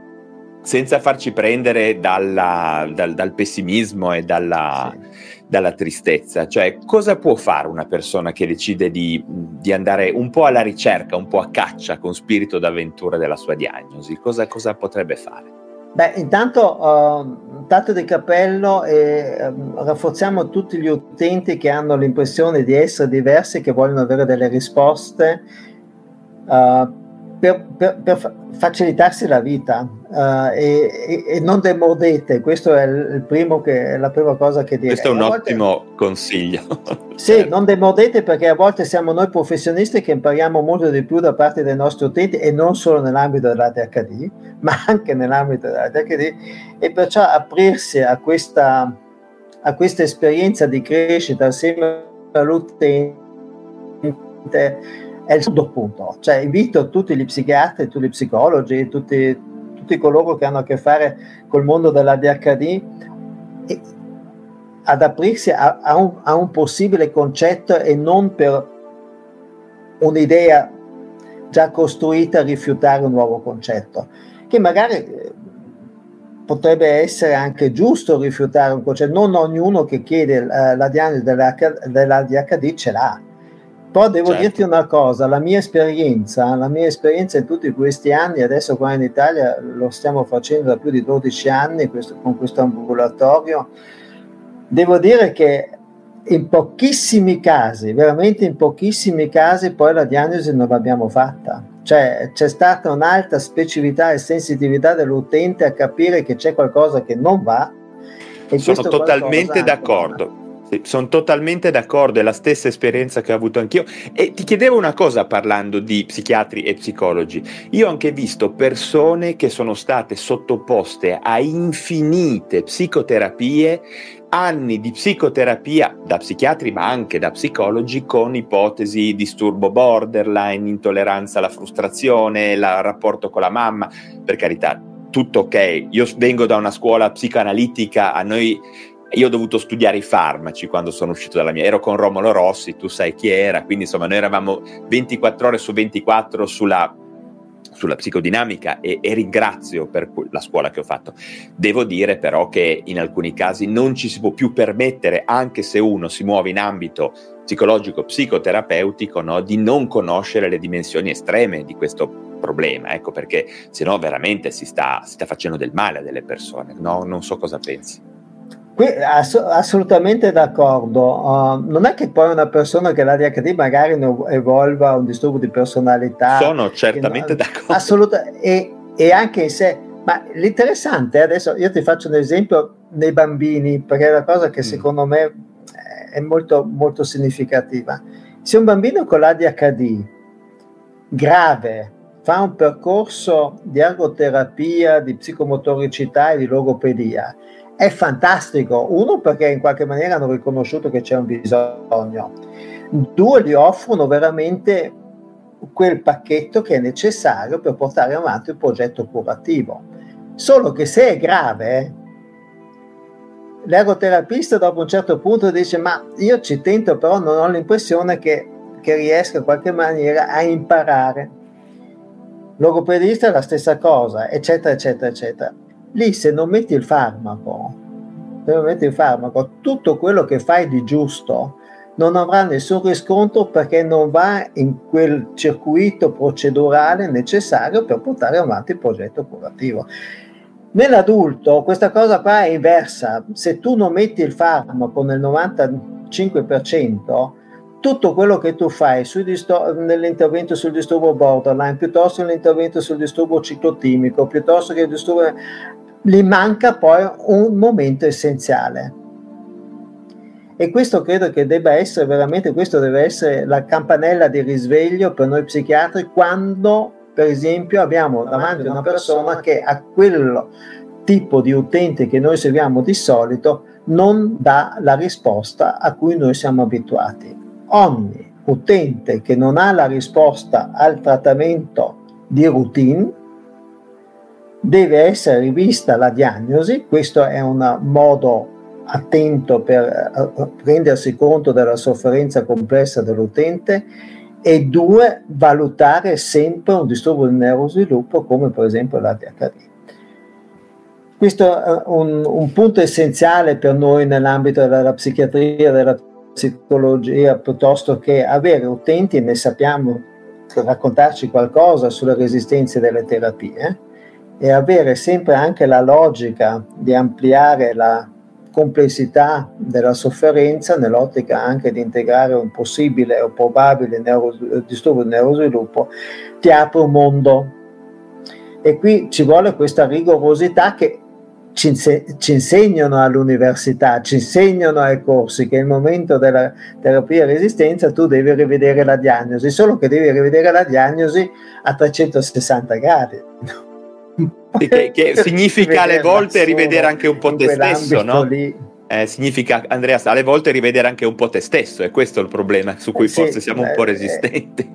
senza farci prendere dalla, dal, dal, pessimismo e dalla... Sì dalla tristezza. Cioè, cosa può fare una persona che decide di, di, andare un po' alla ricerca, un po' a caccia con spirito d'avventura della sua diagnosi? Cosa, cosa potrebbe fare? Beh, intanto uh, tanto di cappello e uh, rafforziamo tutti gli utenti che hanno l'impressione di essere diversi e che vogliono avere delle risposte uh, per, per, per, facilitarsi la vita. Uh, e, e, non demordete, questo è, il primo che, la prima cosa che direi. Questo è un ottimo consiglio. sì, non demordete perché a volte siamo noi professionisti che impariamo molto di più da parte dei nostri utenti e non solo nell'ambito dell'ADHD, ma anche nell'ambito dell'ADHD e perciò aprirsi a questa, a questa esperienza di crescita assieme all'utente è il secondo punto. Cioè, invito tutti gli psichiatri, tutti gli psicologi, tutti, tutti coloro che hanno a che fare col mondo dell'ADHD ad aprirsi a, a, un, a un possibile concetto e non per un'idea già costruita rifiutare un nuovo concetto, che magari eh, potrebbe essere anche giusto rifiutare un concetto, non ognuno che chiede uh, la diagnosi dell'ADHD ce l'ha, però devo certo. dirti una cosa, la mia esperienza, la mia esperienza in tutti questi anni, adesso qua in Italia lo stiamo facendo da più di 12 anni questo, con questo ambulatorio, devo dire che in pochissimi casi, veramente in pochissimi casi, poi la diagnosi non l'abbiamo fatta. Cioè c'è stata un'alta specificità e sensitività dell'utente a capire che c'è qualcosa che non va. E Sono totalmente d'accordo. Sì, sono totalmente d'accordo, è la stessa esperienza che ho avuto anch'io. E ti chiedevo una cosa parlando di psichiatri e psicologi. Io ho anche visto persone che sono state sottoposte a infinite psicoterapie anni di psicoterapia da psichiatri ma anche da psicologi con ipotesi disturbo borderline, intolleranza alla frustrazione, il rapporto con la mamma, per carità, tutto ok. Io vengo da una scuola psicoanalitica, a noi io ho dovuto studiare i farmaci quando sono uscito dalla mia, ero con Romolo Rossi, tu sai chi era, quindi insomma noi eravamo 24 ore su 24 sulla, sulla psicodinamica e, e, ringrazio per la scuola che ho fatto. Devo dire però che in alcuni casi non ci si può più permettere, anche se uno si muove in ambito psicologico, psicoterapeutico, no, di non conoscere le dimensioni estreme di questo problema, ecco perché se no veramente si sta, si sta facendo del male a delle persone, no? non so cosa pensi. Ass- assolutamente d'accordo. Uh, non è che poi una persona che ha l'ADHD magari evolva un disturbo di personalità. Sono certamente no, d'accordo. Assolutamente. E, e, anche se... Ma l'interessante, adesso io ti faccio un esempio nei bambini, perché è una cosa che mm. secondo me è molto, molto significativa. Se un bambino con l'ADHD grave fa un percorso di ergoterapia, di psicomotoricità e di logopedia, è fantastico. Uno, perché in qualche maniera hanno riconosciuto che c'è un bisogno. Due, gli offrono veramente quel pacchetto che è necessario per portare avanti un progetto curativo. Solo che se è grave, l'ergoterapista dopo un certo punto dice ma io ci tento però non ho l'impressione che, che riesca in qualche maniera a imparare. Logopedista è la stessa cosa, eccetera, eccetera, eccetera lì se non metti il farmaco, se non metti il farmaco, tutto quello che fai di giusto non avrà nessun riscontro perché non va in quel circuito procedurale necessario per portare avanti il progetto curativo. Nell'adulto questa cosa qua è inversa, se tu non metti il farmaco nel 95%, tutto quello che tu fai distor- nell'intervento sul disturbo borderline, piuttosto nell'intervento sul disturbo ciclotimico, piuttosto che il disturbo gli manca poi un momento essenziale. E questo credo che debba essere veramente, questo deve essere la campanella di risveglio per noi psichiatri quando, per esempio, abbiamo davanti una persona che a quel tipo di utente che noi seguiamo di solito non dà la risposta a cui noi siamo abituati. Ogni utente che non ha la risposta al trattamento di routine deve essere rivista la diagnosi, questo è un modo attento per eh, rendersi conto della sofferenza complessa dell'utente e due, valutare sempre un disturbo di neurosviluppo come per esempio l'ADHD. Questo è un, un punto essenziale per noi nell'ambito della psichiatria, della psicologia, piuttosto che avere utenti, e ne sappiamo raccontarci qualcosa sulle resistenze delle terapie, e avere sempre anche la logica di ampliare la complessità della sofferenza nell'ottica anche di integrare un possibile o probabile neuro, disturbo di neurosviluppo, ti apre un mondo. E qui ci vuole questa rigorosità che ci, inse- ci, insegnano all'università, ci insegnano ai corsi che nel momento della terapia resistenza tu devi rivedere la diagnosi, solo che devi rivedere la diagnosi a 360 gradi. Che, che significa alle volte rivedere anche un po' te stesso, no? Eh, significa, Andrea, alle volte rivedere anche un po' te stesso, e questo è il problema su cui sì, forse siamo un po' resistenti.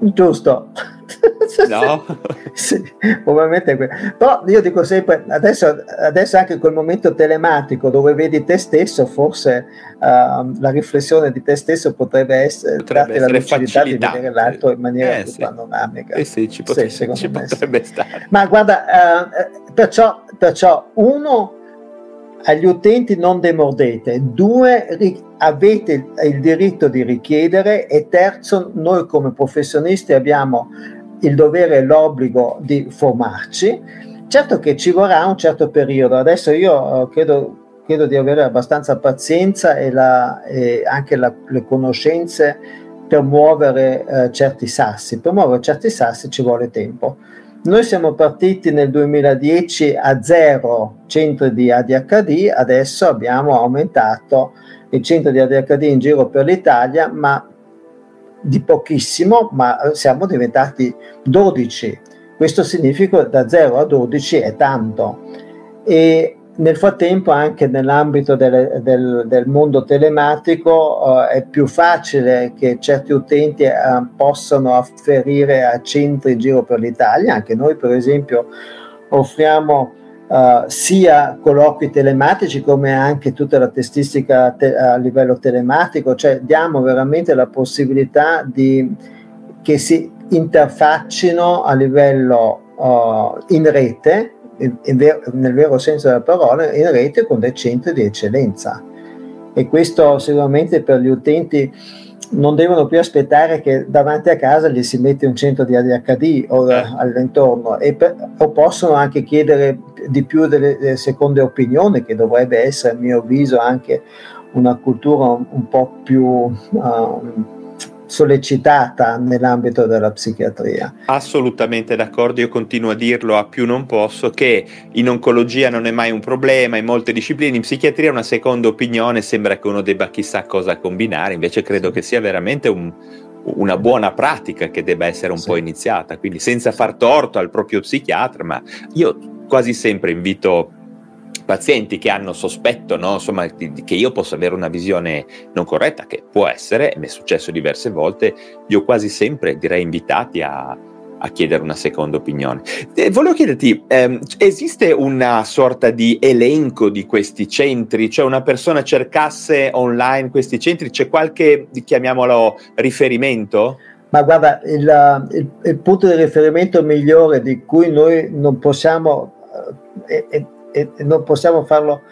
Giusto. No? sì, probabilmente Però io dico sempre, adesso, adesso anche quel momento telematico dove vedi te stesso, forse uh, la riflessione di te stesso potrebbe essere, potrebbe essere la lucidità di vedere l'altro in maniera eh, più sì. panoramica. Eh sì, ci, pot- sì, ci potrebbe stare. Ma guarda, uh, perciò, perciò uno agli utenti non demordete, due avete il diritto di richiedere e terzo noi come professionisti abbiamo il dovere e l'obbligo di formarci. Certo che ci vorrà un certo periodo, adesso io eh, credo, credo di avere abbastanza pazienza e, la, e anche la, le conoscenze per muovere eh, certi sassi. Per muovere certi sassi ci vuole tempo. Noi siamo partiti nel 2010 a zero centri di ADHD, adesso abbiamo aumentato i centri di ADHD in giro per l'Italia, ma di pochissimo, ma siamo diventati 12. Questo significa da 0 a 12 è tanto. E nel frattempo anche nell'ambito del, del, del mondo telematico uh, è più facile che certi utenti uh, possano afferire a centri in giro per l'Italia, anche noi per esempio offriamo uh, sia colloqui telematici come anche tutta la testistica te- a livello telematico, cioè diamo veramente la possibilità di, che si interfaccino a livello in rete in, in ver- nel vero senso della parola, in rete con dei centri di eccellenza. E questo sicuramente per gli utenti non devono più aspettare che davanti a casa gli si mette un centro di ADHD o eh. all'intorno e per, o possono anche chiedere di più delle, delle, seconde opinioni che dovrebbe essere a mio avviso anche una cultura un, un po' più um, sollecitata nell'ambito della psichiatria. Assolutamente d'accordo, io continuo a dirlo a più non posso che in oncologia non è mai un problema, in molte discipline, in psichiatria una seconda opinione sembra che uno debba chissà cosa combinare, invece credo che sia veramente un, una buona pratica che debba essere un sì. po' iniziata, quindi senza far torto al proprio psichiatra, ma io quasi sempre invito pazienti che hanno sospetto, no? Insomma, che io possa avere una visione non corretta, che può essere, mi è successo diverse volte, li ho quasi sempre, direi, invitati a, a chiedere una seconda opinione. Eh, volevo chiederti, ehm, esiste una sorta di elenco di questi centri? Cioè una persona cercasse online questi centri? C'è qualche, chiamiamolo, riferimento? Ma guarda, il, il, il punto di riferimento migliore di cui noi non possiamo... Eh, eh, e, non possiamo farlo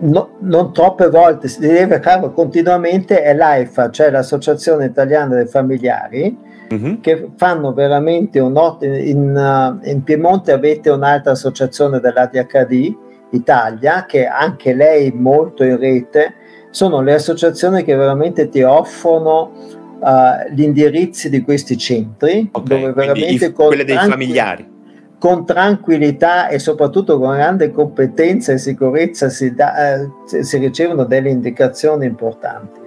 no, non troppe volte, si deve farlo continuamente, è l'AIFA, cioè l'Associazione Italiana dei Familiari, mm-hmm. che fanno veramente un ottimo... In, uh, in Piemonte avete un'altra associazione dell'ADHD, Italia, che anche lei molto in rete, sono le associazioni che veramente ti offrono uh, gli indirizzi di questi centri, okay, dove veramente... I, quelle dei familiari con tranquillità e soprattutto con grande competenza e sicurezza si, da, eh, si ricevono delle indicazioni importanti.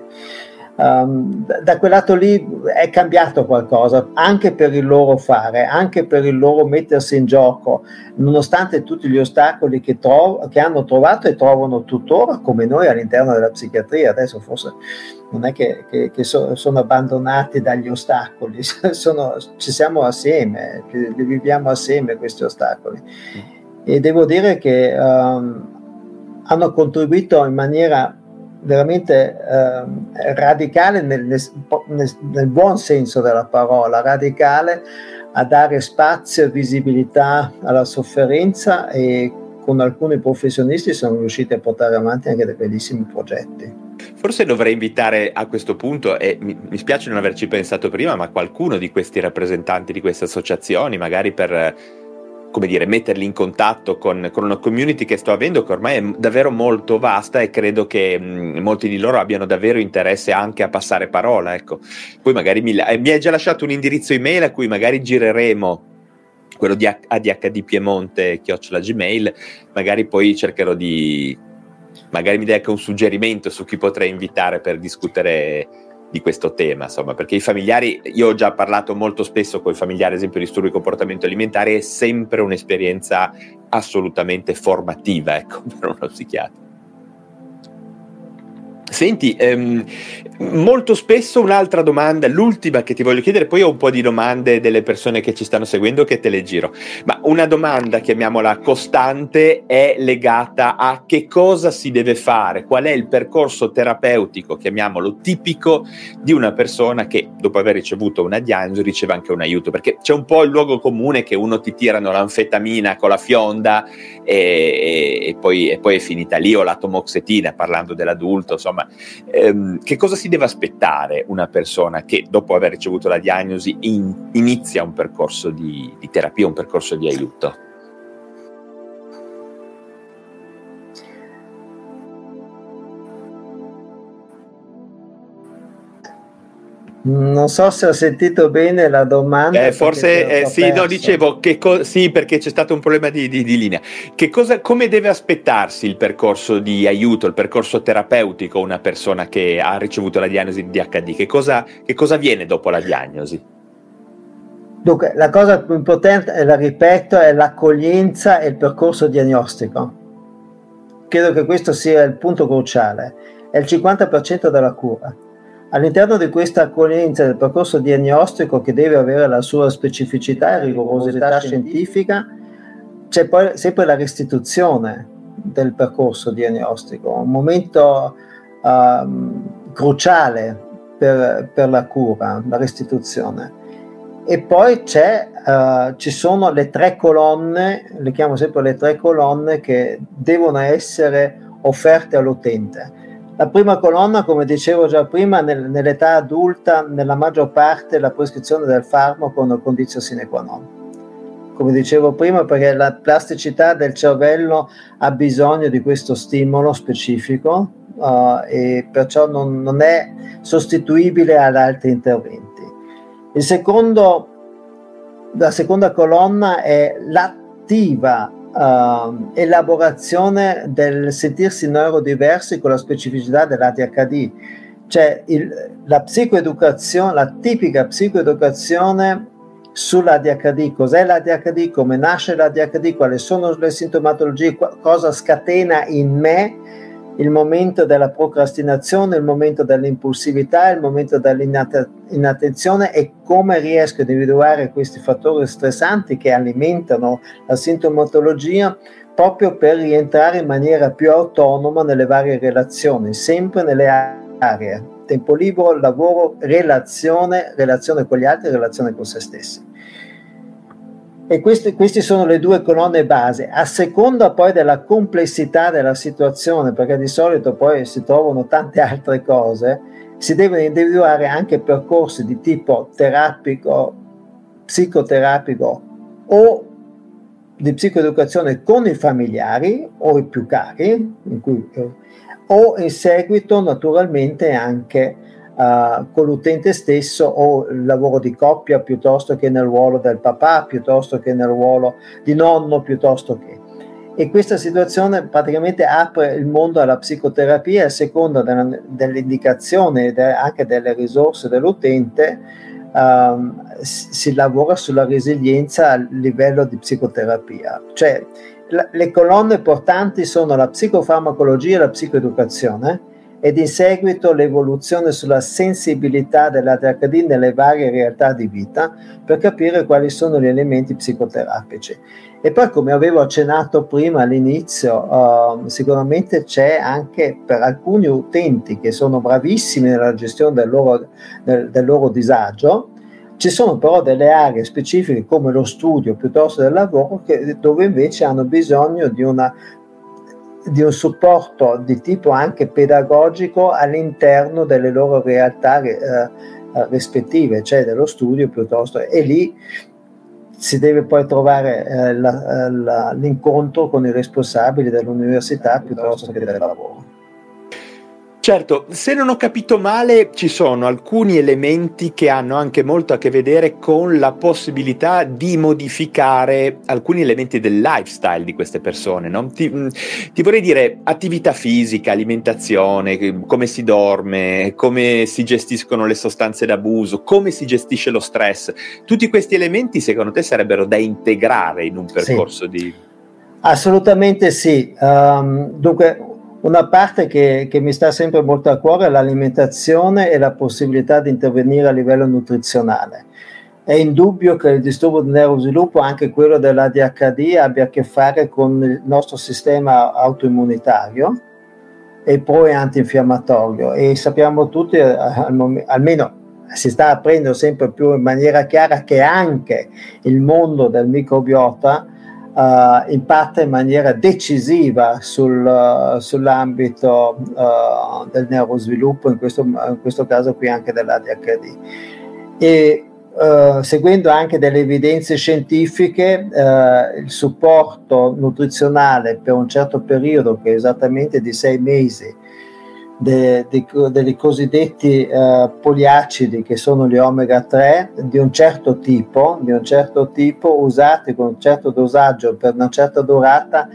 Um, da quel lato lì è cambiato qualcosa anche per il loro fare, anche per il loro mettersi in gioco, nonostante tutti gli ostacoli che, tro- che hanno trovato e trovano tuttora, come noi all'interno della psichiatria. Adesso forse non è che, che, che so- sono abbandonati dagli ostacoli, sono, ci siamo assieme, li viviamo assieme questi ostacoli. E devo dire che um, hanno contribuito in maniera veramente eh, radicale nel, nel, nel, buon senso della parola, radicale a dare spazio e visibilità alla sofferenza e con alcuni professionisti sono riusciti a portare avanti anche dei bellissimi progetti. Forse dovrei invitare a questo punto, e mi, mi spiace non averci pensato prima, ma qualcuno di questi rappresentanti di queste associazioni, magari per come dire, metterli in contatto con, con, una community che sto avendo che ormai è davvero molto vasta e credo che mh, molti di loro abbiano davvero interesse anche a passare parola. Ecco. Poi magari mi, eh, mi hai già lasciato un indirizzo email a cui magari gireremo quello di ADHD Piemonte chiocciola Gmail, magari poi cercherò di magari mi dai anche un suggerimento su chi potrei invitare per discutere di questo tema, insomma, perché i familiari, io ho già parlato molto spesso con i familiari, ad esempio, di disturbi di comportamento alimentare, è sempre un'esperienza assolutamente formativa, ecco, per uno psichiatra. Senti, ehm, molto spesso un'altra domanda, l'ultima che ti voglio chiedere, poi ho un po' di domande delle persone che ci stanno seguendo che te le giro, ma una domanda, chiamiamola costante, è legata a che cosa si deve fare, qual è il percorso terapeutico, chiamiamolo tipico, di una persona che dopo aver ricevuto una diagnosi riceve anche un aiuto, perché c'è un po' il luogo comune che uno ti tirano l'anfetamina con la fionda e, e, poi, e poi è finita lì, o la tomoxetina parlando dell'adulto, insomma insomma, ehm, che cosa si deve aspettare una persona che dopo aver ricevuto la diagnosi in, inizia un percorso di, di terapia, un percorso di aiuto? Non so se ho sentito bene la domanda. Eh, forse eh, sì, no, dicevo che co- sì, perché c'è stato un problema di, di, di linea. Cosa, come deve aspettarsi il percorso di aiuto, il percorso terapeutico una persona che ha ricevuto la diagnosi di HD? Che cosa, che cosa avviene dopo la diagnosi? Dunque, la cosa più importante, e la ripeto, è l'accoglienza e il percorso diagnostico. Credo che questo sia il punto cruciale. È il 50% della cura All'interno di questa accoglienza del percorso diagnostico che deve avere la sua specificità e rigorosità scientifica, c'è poi sempre la restituzione del percorso diagnostico, un momento uh, cruciale per, per, la cura, la restituzione. E poi uh, ci sono le tre colonne, le chiamo sempre le tre colonne, che devono essere offerte all'utente la prima colonna, come dicevo già prima, nel, nell'età adulta, nella maggior parte la prescrizione del farmaco è una condizione sine qua non. Come dicevo prima, perché la plasticità del cervello ha bisogno di questo stimolo specifico uh, e perciò non, non è sostituibile ad altri interventi. Il secondo, la seconda colonna è l'attiva uh, elaborazione del sentirsi neurodiversi con la specificità dell'ADHD. Cioè il, la psicoeducazione, la tipica psicoeducazione sull'ADHD, cos'è l'ADHD, come nasce l'ADHD, quali sono le sintomatologie, cosa scatena in me il momento della procrastinazione, il momento dell'impulsività, il momento dell'inattenzione e come riesco a individuare questi fattori stressanti che alimentano la sintomatologia proprio per rientrare in maniera più autonoma nelle varie relazioni, sempre nelle aree, tempo libero, lavoro, relazione, relazione con gli altri, relazione con se stessi. E queste, queste, sono le due colonne base, a seconda poi della complessità della situazione, perché di solito poi si trovano tante altre cose, si devono individuare anche percorsi di tipo terapico, psicoterapico o di psicoeducazione con i familiari o i più cari, in cui, o in seguito naturalmente anche uh, con l'utente stesso o il lavoro di coppia piuttosto che nel ruolo del papà, piuttosto che nel ruolo di nonno, piuttosto che. E questa situazione praticamente apre il mondo alla psicoterapia a seconda dell'indicazione e anche delle risorse dell'utente. Um, si lavora sulla resilienza a livello di psicoterapia, cioè le colonne portanti sono la psicofarmacologia e la psicoeducazione ed in seguito l'evoluzione sulla sensibilità dell'ADHD nelle varie realtà di vita per capire quali sono gli elementi psicoterapici. E poi, come avevo accennato prima all'inizio, uh, sicuramente c'è anche per alcuni utenti che sono bravissimi nella gestione del loro, del, del loro disagio, ci sono però delle aree specifiche come lo studio piuttosto del lavoro che, dove invece hanno bisogno di una di un supporto di tipo anche pedagogico all'interno delle loro realtà eh, eh, rispettive, cioè dello studio piuttosto, e lì si deve poi trovare eh, la, la, l'incontro con i responsabili dell'università piuttosto che del lavoro. Certo, se non ho capito male, ci sono alcuni elementi che hanno anche molto a che vedere con la possibilità di modificare alcuni elementi del lifestyle di queste persone. No? Ti, mm, ti, vorrei dire attività fisica, alimentazione, come si dorme, come si gestiscono le sostanze d'abuso, come si gestisce lo stress. Tutti questi elementi secondo te sarebbero da integrare in un percorso sì. di... Assolutamente sì. Um, dunque, una parte che, che, mi sta sempre molto a cuore è l'alimentazione e la possibilità di intervenire a livello nutrizionale. È indubbio che il disturbo del neurosviluppo, anche quello dell'ADHD, abbia a che fare con il nostro sistema autoimmunitario e poi antinfiammatorio e sappiamo tutti, eh, almeno si sta aprendo sempre più in maniera chiara che anche il mondo del microbiota uh, impatta in maniera decisiva sul, uh, sull'ambito uh, del neurosviluppo, in questo, in questo, caso qui anche dell'ADHD. E seguendo anche delle evidenze scientifiche, il supporto nutrizionale per un certo periodo, che è esattamente di sei mesi, de, de, dei cosiddetti uh, poliacidi che sono gli omega 3 di un certo tipo, di un certo tipo usati con un certo dosaggio per una certa durata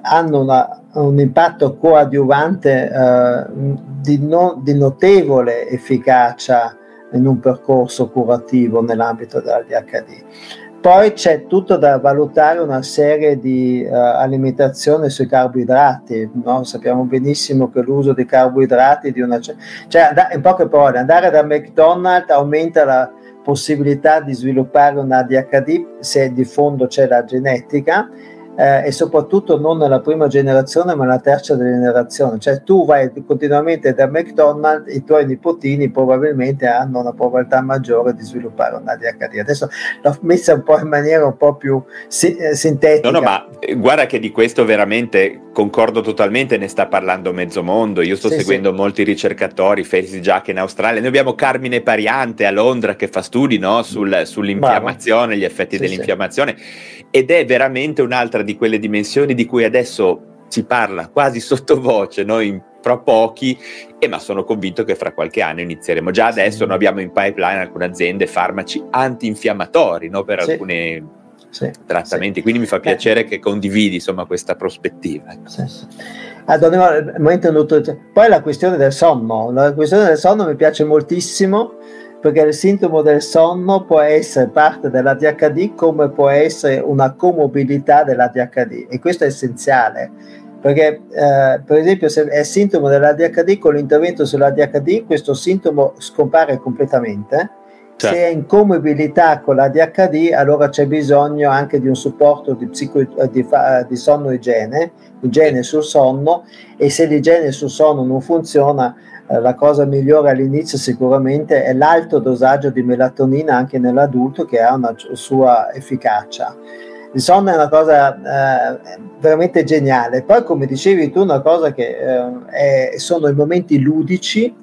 hanno una, un impatto coadiuvante uh, di, no, di notevole efficacia in un percorso curativo nell'ambito dell'ADHD. Poi c'è tutto da valutare una serie di uh, alimentazione sui carboidrati, no? sappiamo benissimo che l'uso di carboidrati di una... cioè in poche parole andare da McDonald's aumenta la possibilità di sviluppare un ADHD se di fondo c'è la genetica eh, e soprattutto non nella prima generazione ma nella terza generazione, cioè tu vai continuamente da McDonald's, i tuoi nipotini probabilmente hanno una probabilità maggiore di sviluppare un ADHD. Adesso l'ho messa un po' in maniera un po' più si- eh, sintetica. No, no, ma eh, guarda che di questo veramente concordo totalmente, ne sta parlando mezzo mondo. Io sto sì, seguendo sì. molti ricercatori, Felix Jack in Australia. Noi abbiamo Carmine Pariante a Londra che fa studi no, sul, sull'infiammazione, Bravo. gli effetti sì, dell'infiammazione ed è veramente un'altra di quelle dimensioni di cui adesso si parla quasi sottovoce, noi fra pochi, e ma sono convinto che fra qualche anno inizieremo. Già adesso sì. noi abbiamo in pipeline alcune aziende farmaci antinfiammatori no, per sì. alcuni sì. trattamenti, quindi mi fa piacere che condividi insomma, questa prospettiva. Allora, poi la questione del sonno, la questione del sonno mi piace moltissimo perché il sintomo del sonno può essere parte dell'ADHD come può essere una comobilità dell'ADHD e questo è essenziale perché eh, per esempio se è sintomo dell'ADHD con l'intervento sull'ADHD questo sintomo scompare completamente. Certo. Se è in comobilità con l'ADHD, allora c'è bisogno anche di un supporto di, psico, di, di sonno igiene, igiene sul sonno, e se l'igiene sul sonno non funziona, la cosa migliore all'inizio sicuramente è l'alto dosaggio di melatonina anche nell'adulto che ha una sua efficacia. Il sonno è una cosa eh, veramente geniale. Poi, come dicevi tu, una cosa che eh, è, sono i momenti ludici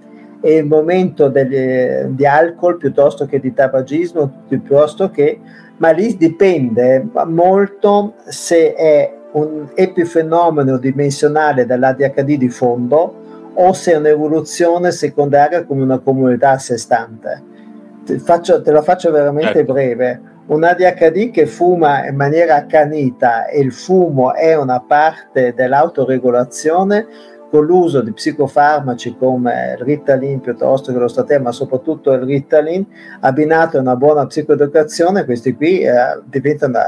e il momento degli, di alcol piuttosto che di tabagismo, piuttosto che, ma lì dipende molto se è un epifenomeno dimensionale dell'ADHD di fondo o se è un'evoluzione secondaria come una comunità a sé stante. Te, faccio, te la faccio veramente certo. breve. Un ADHD che fuma in maniera accanita e il fumo è una parte dell'autoregolazione, con l'uso di psicofarmaci come il Ritalin piuttosto che lo Staten, ma soprattutto il Ritalin, abbinato a una buona psicoeducazione, questi qui eh, diventano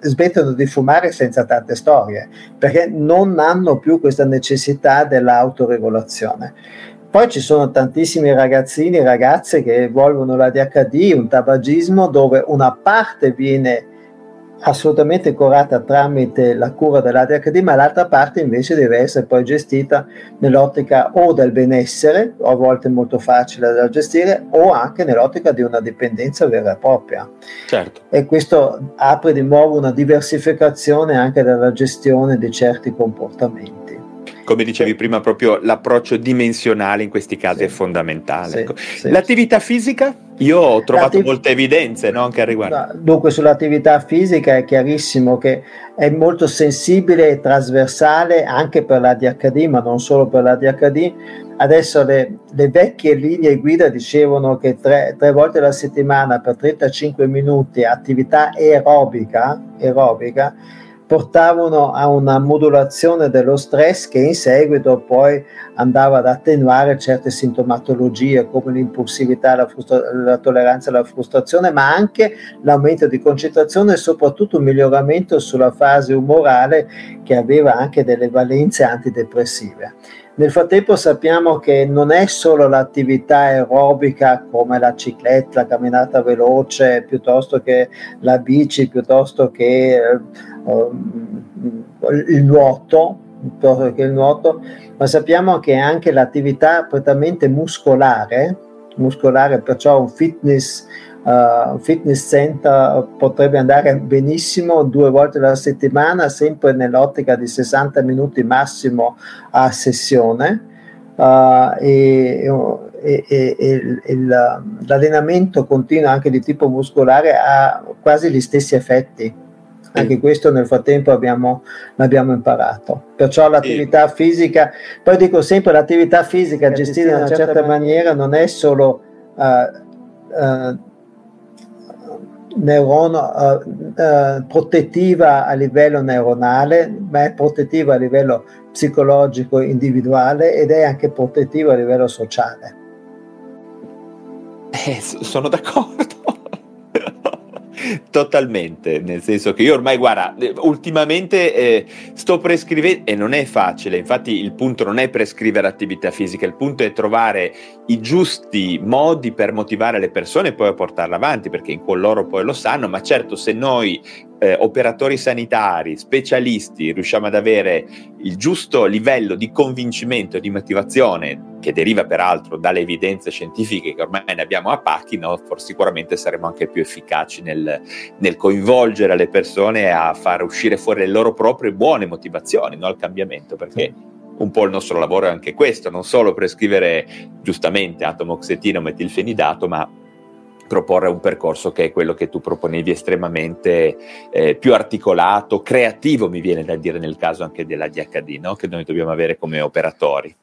smettono di fumare senza tante storie, perché non hanno più questa necessità dell'autoregolazione. Poi ci sono tantissimi ragazzini e ragazze che evolvono l'ADHD, un tabagismo dove una parte viene assolutamente curata tramite la cura dell'ADHD, ma l'altra parte invece deve essere poi gestita nell'ottica o del benessere, a volte molto facile da gestire, o anche nell'ottica di una dipendenza vera e propria. Certo. E questo apre di nuovo una diversificazione anche della gestione di certi comportamenti. Come dicevi prima, proprio l'approccio dimensionale in questi casi sì. è fondamentale. Sì, ecco. sì, L'attività fisica? Io ho trovato L'attiv- molte evidenze no, anche al riguardo. Dunque, sull'attività fisica è chiarissimo che è molto sensibile e trasversale anche per l'ADHD, ma non solo per l'ADHD. Adesso le, le vecchie linee guida dicevano che tre, tre, volte alla settimana per 35 minuti attività aerobica, aerobica portavano a una modulazione dello stress che in seguito poi andava ad attenuare certe sintomatologie come l'impulsività, la, la tolleranza alla frustrazione, ma anche l'aumento di concentrazione e soprattutto un miglioramento sulla fase umorale che aveva anche delle valenze antidepressive. Nel frattempo sappiamo che non è solo l'attività aerobica come la cicletta, la camminata veloce, piuttosto che la bici, piuttosto che uh, il nuoto, piuttosto che il nuoto, ma sappiamo che anche l'attività prettamente muscolare, muscolare perciò un fitness uh, fitness center potrebbe andare benissimo due volte alla settimana, sempre nell'ottica di 60 minuti massimo a sessione. Uh, e, e, e, e l'allenamento continuo anche di tipo muscolare ha quasi gli stessi effetti. Anche questo nel frattempo abbiamo, l'abbiamo imparato. Perciò l'attività fisica, poi dico sempre l'attività fisica gestita in una certa maniera non è solo uh, uh, neurono, uh, uh, protettiva a livello neuronale, ma è protettiva a livello psicologico individuale ed è anche protettiva a livello sociale. Eh, sono d'accordo. Totalmente, nel senso che io ormai, guarda, ultimamente eh, sto prescrivendo, e non è facile, infatti il punto non è prescrivere attività fisica, il punto è trovare i giusti modi per motivare le persone e poi a portarle avanti, perché in cuor loro poi lo sanno, ma certo se noi eh, operatori sanitari, specialisti, riusciamo ad avere il giusto livello di convincimento e di motivazione, che deriva peraltro dalle evidenze scientifiche che ormai ne abbiamo a pacchi, no? forse sicuramente saremo anche più efficaci nel, nel, coinvolgere le persone a far uscire fuori le loro proprie buone motivazioni no? al cambiamento, perché un po' il nostro lavoro è anche questo, non solo prescrivere giustamente atomoxetino metilfenidato, ma proporre un percorso che è quello che tu proponevi estremamente eh, più articolato, creativo mi viene da dire nel caso anche della DHD, no? che noi dobbiamo avere come operatori.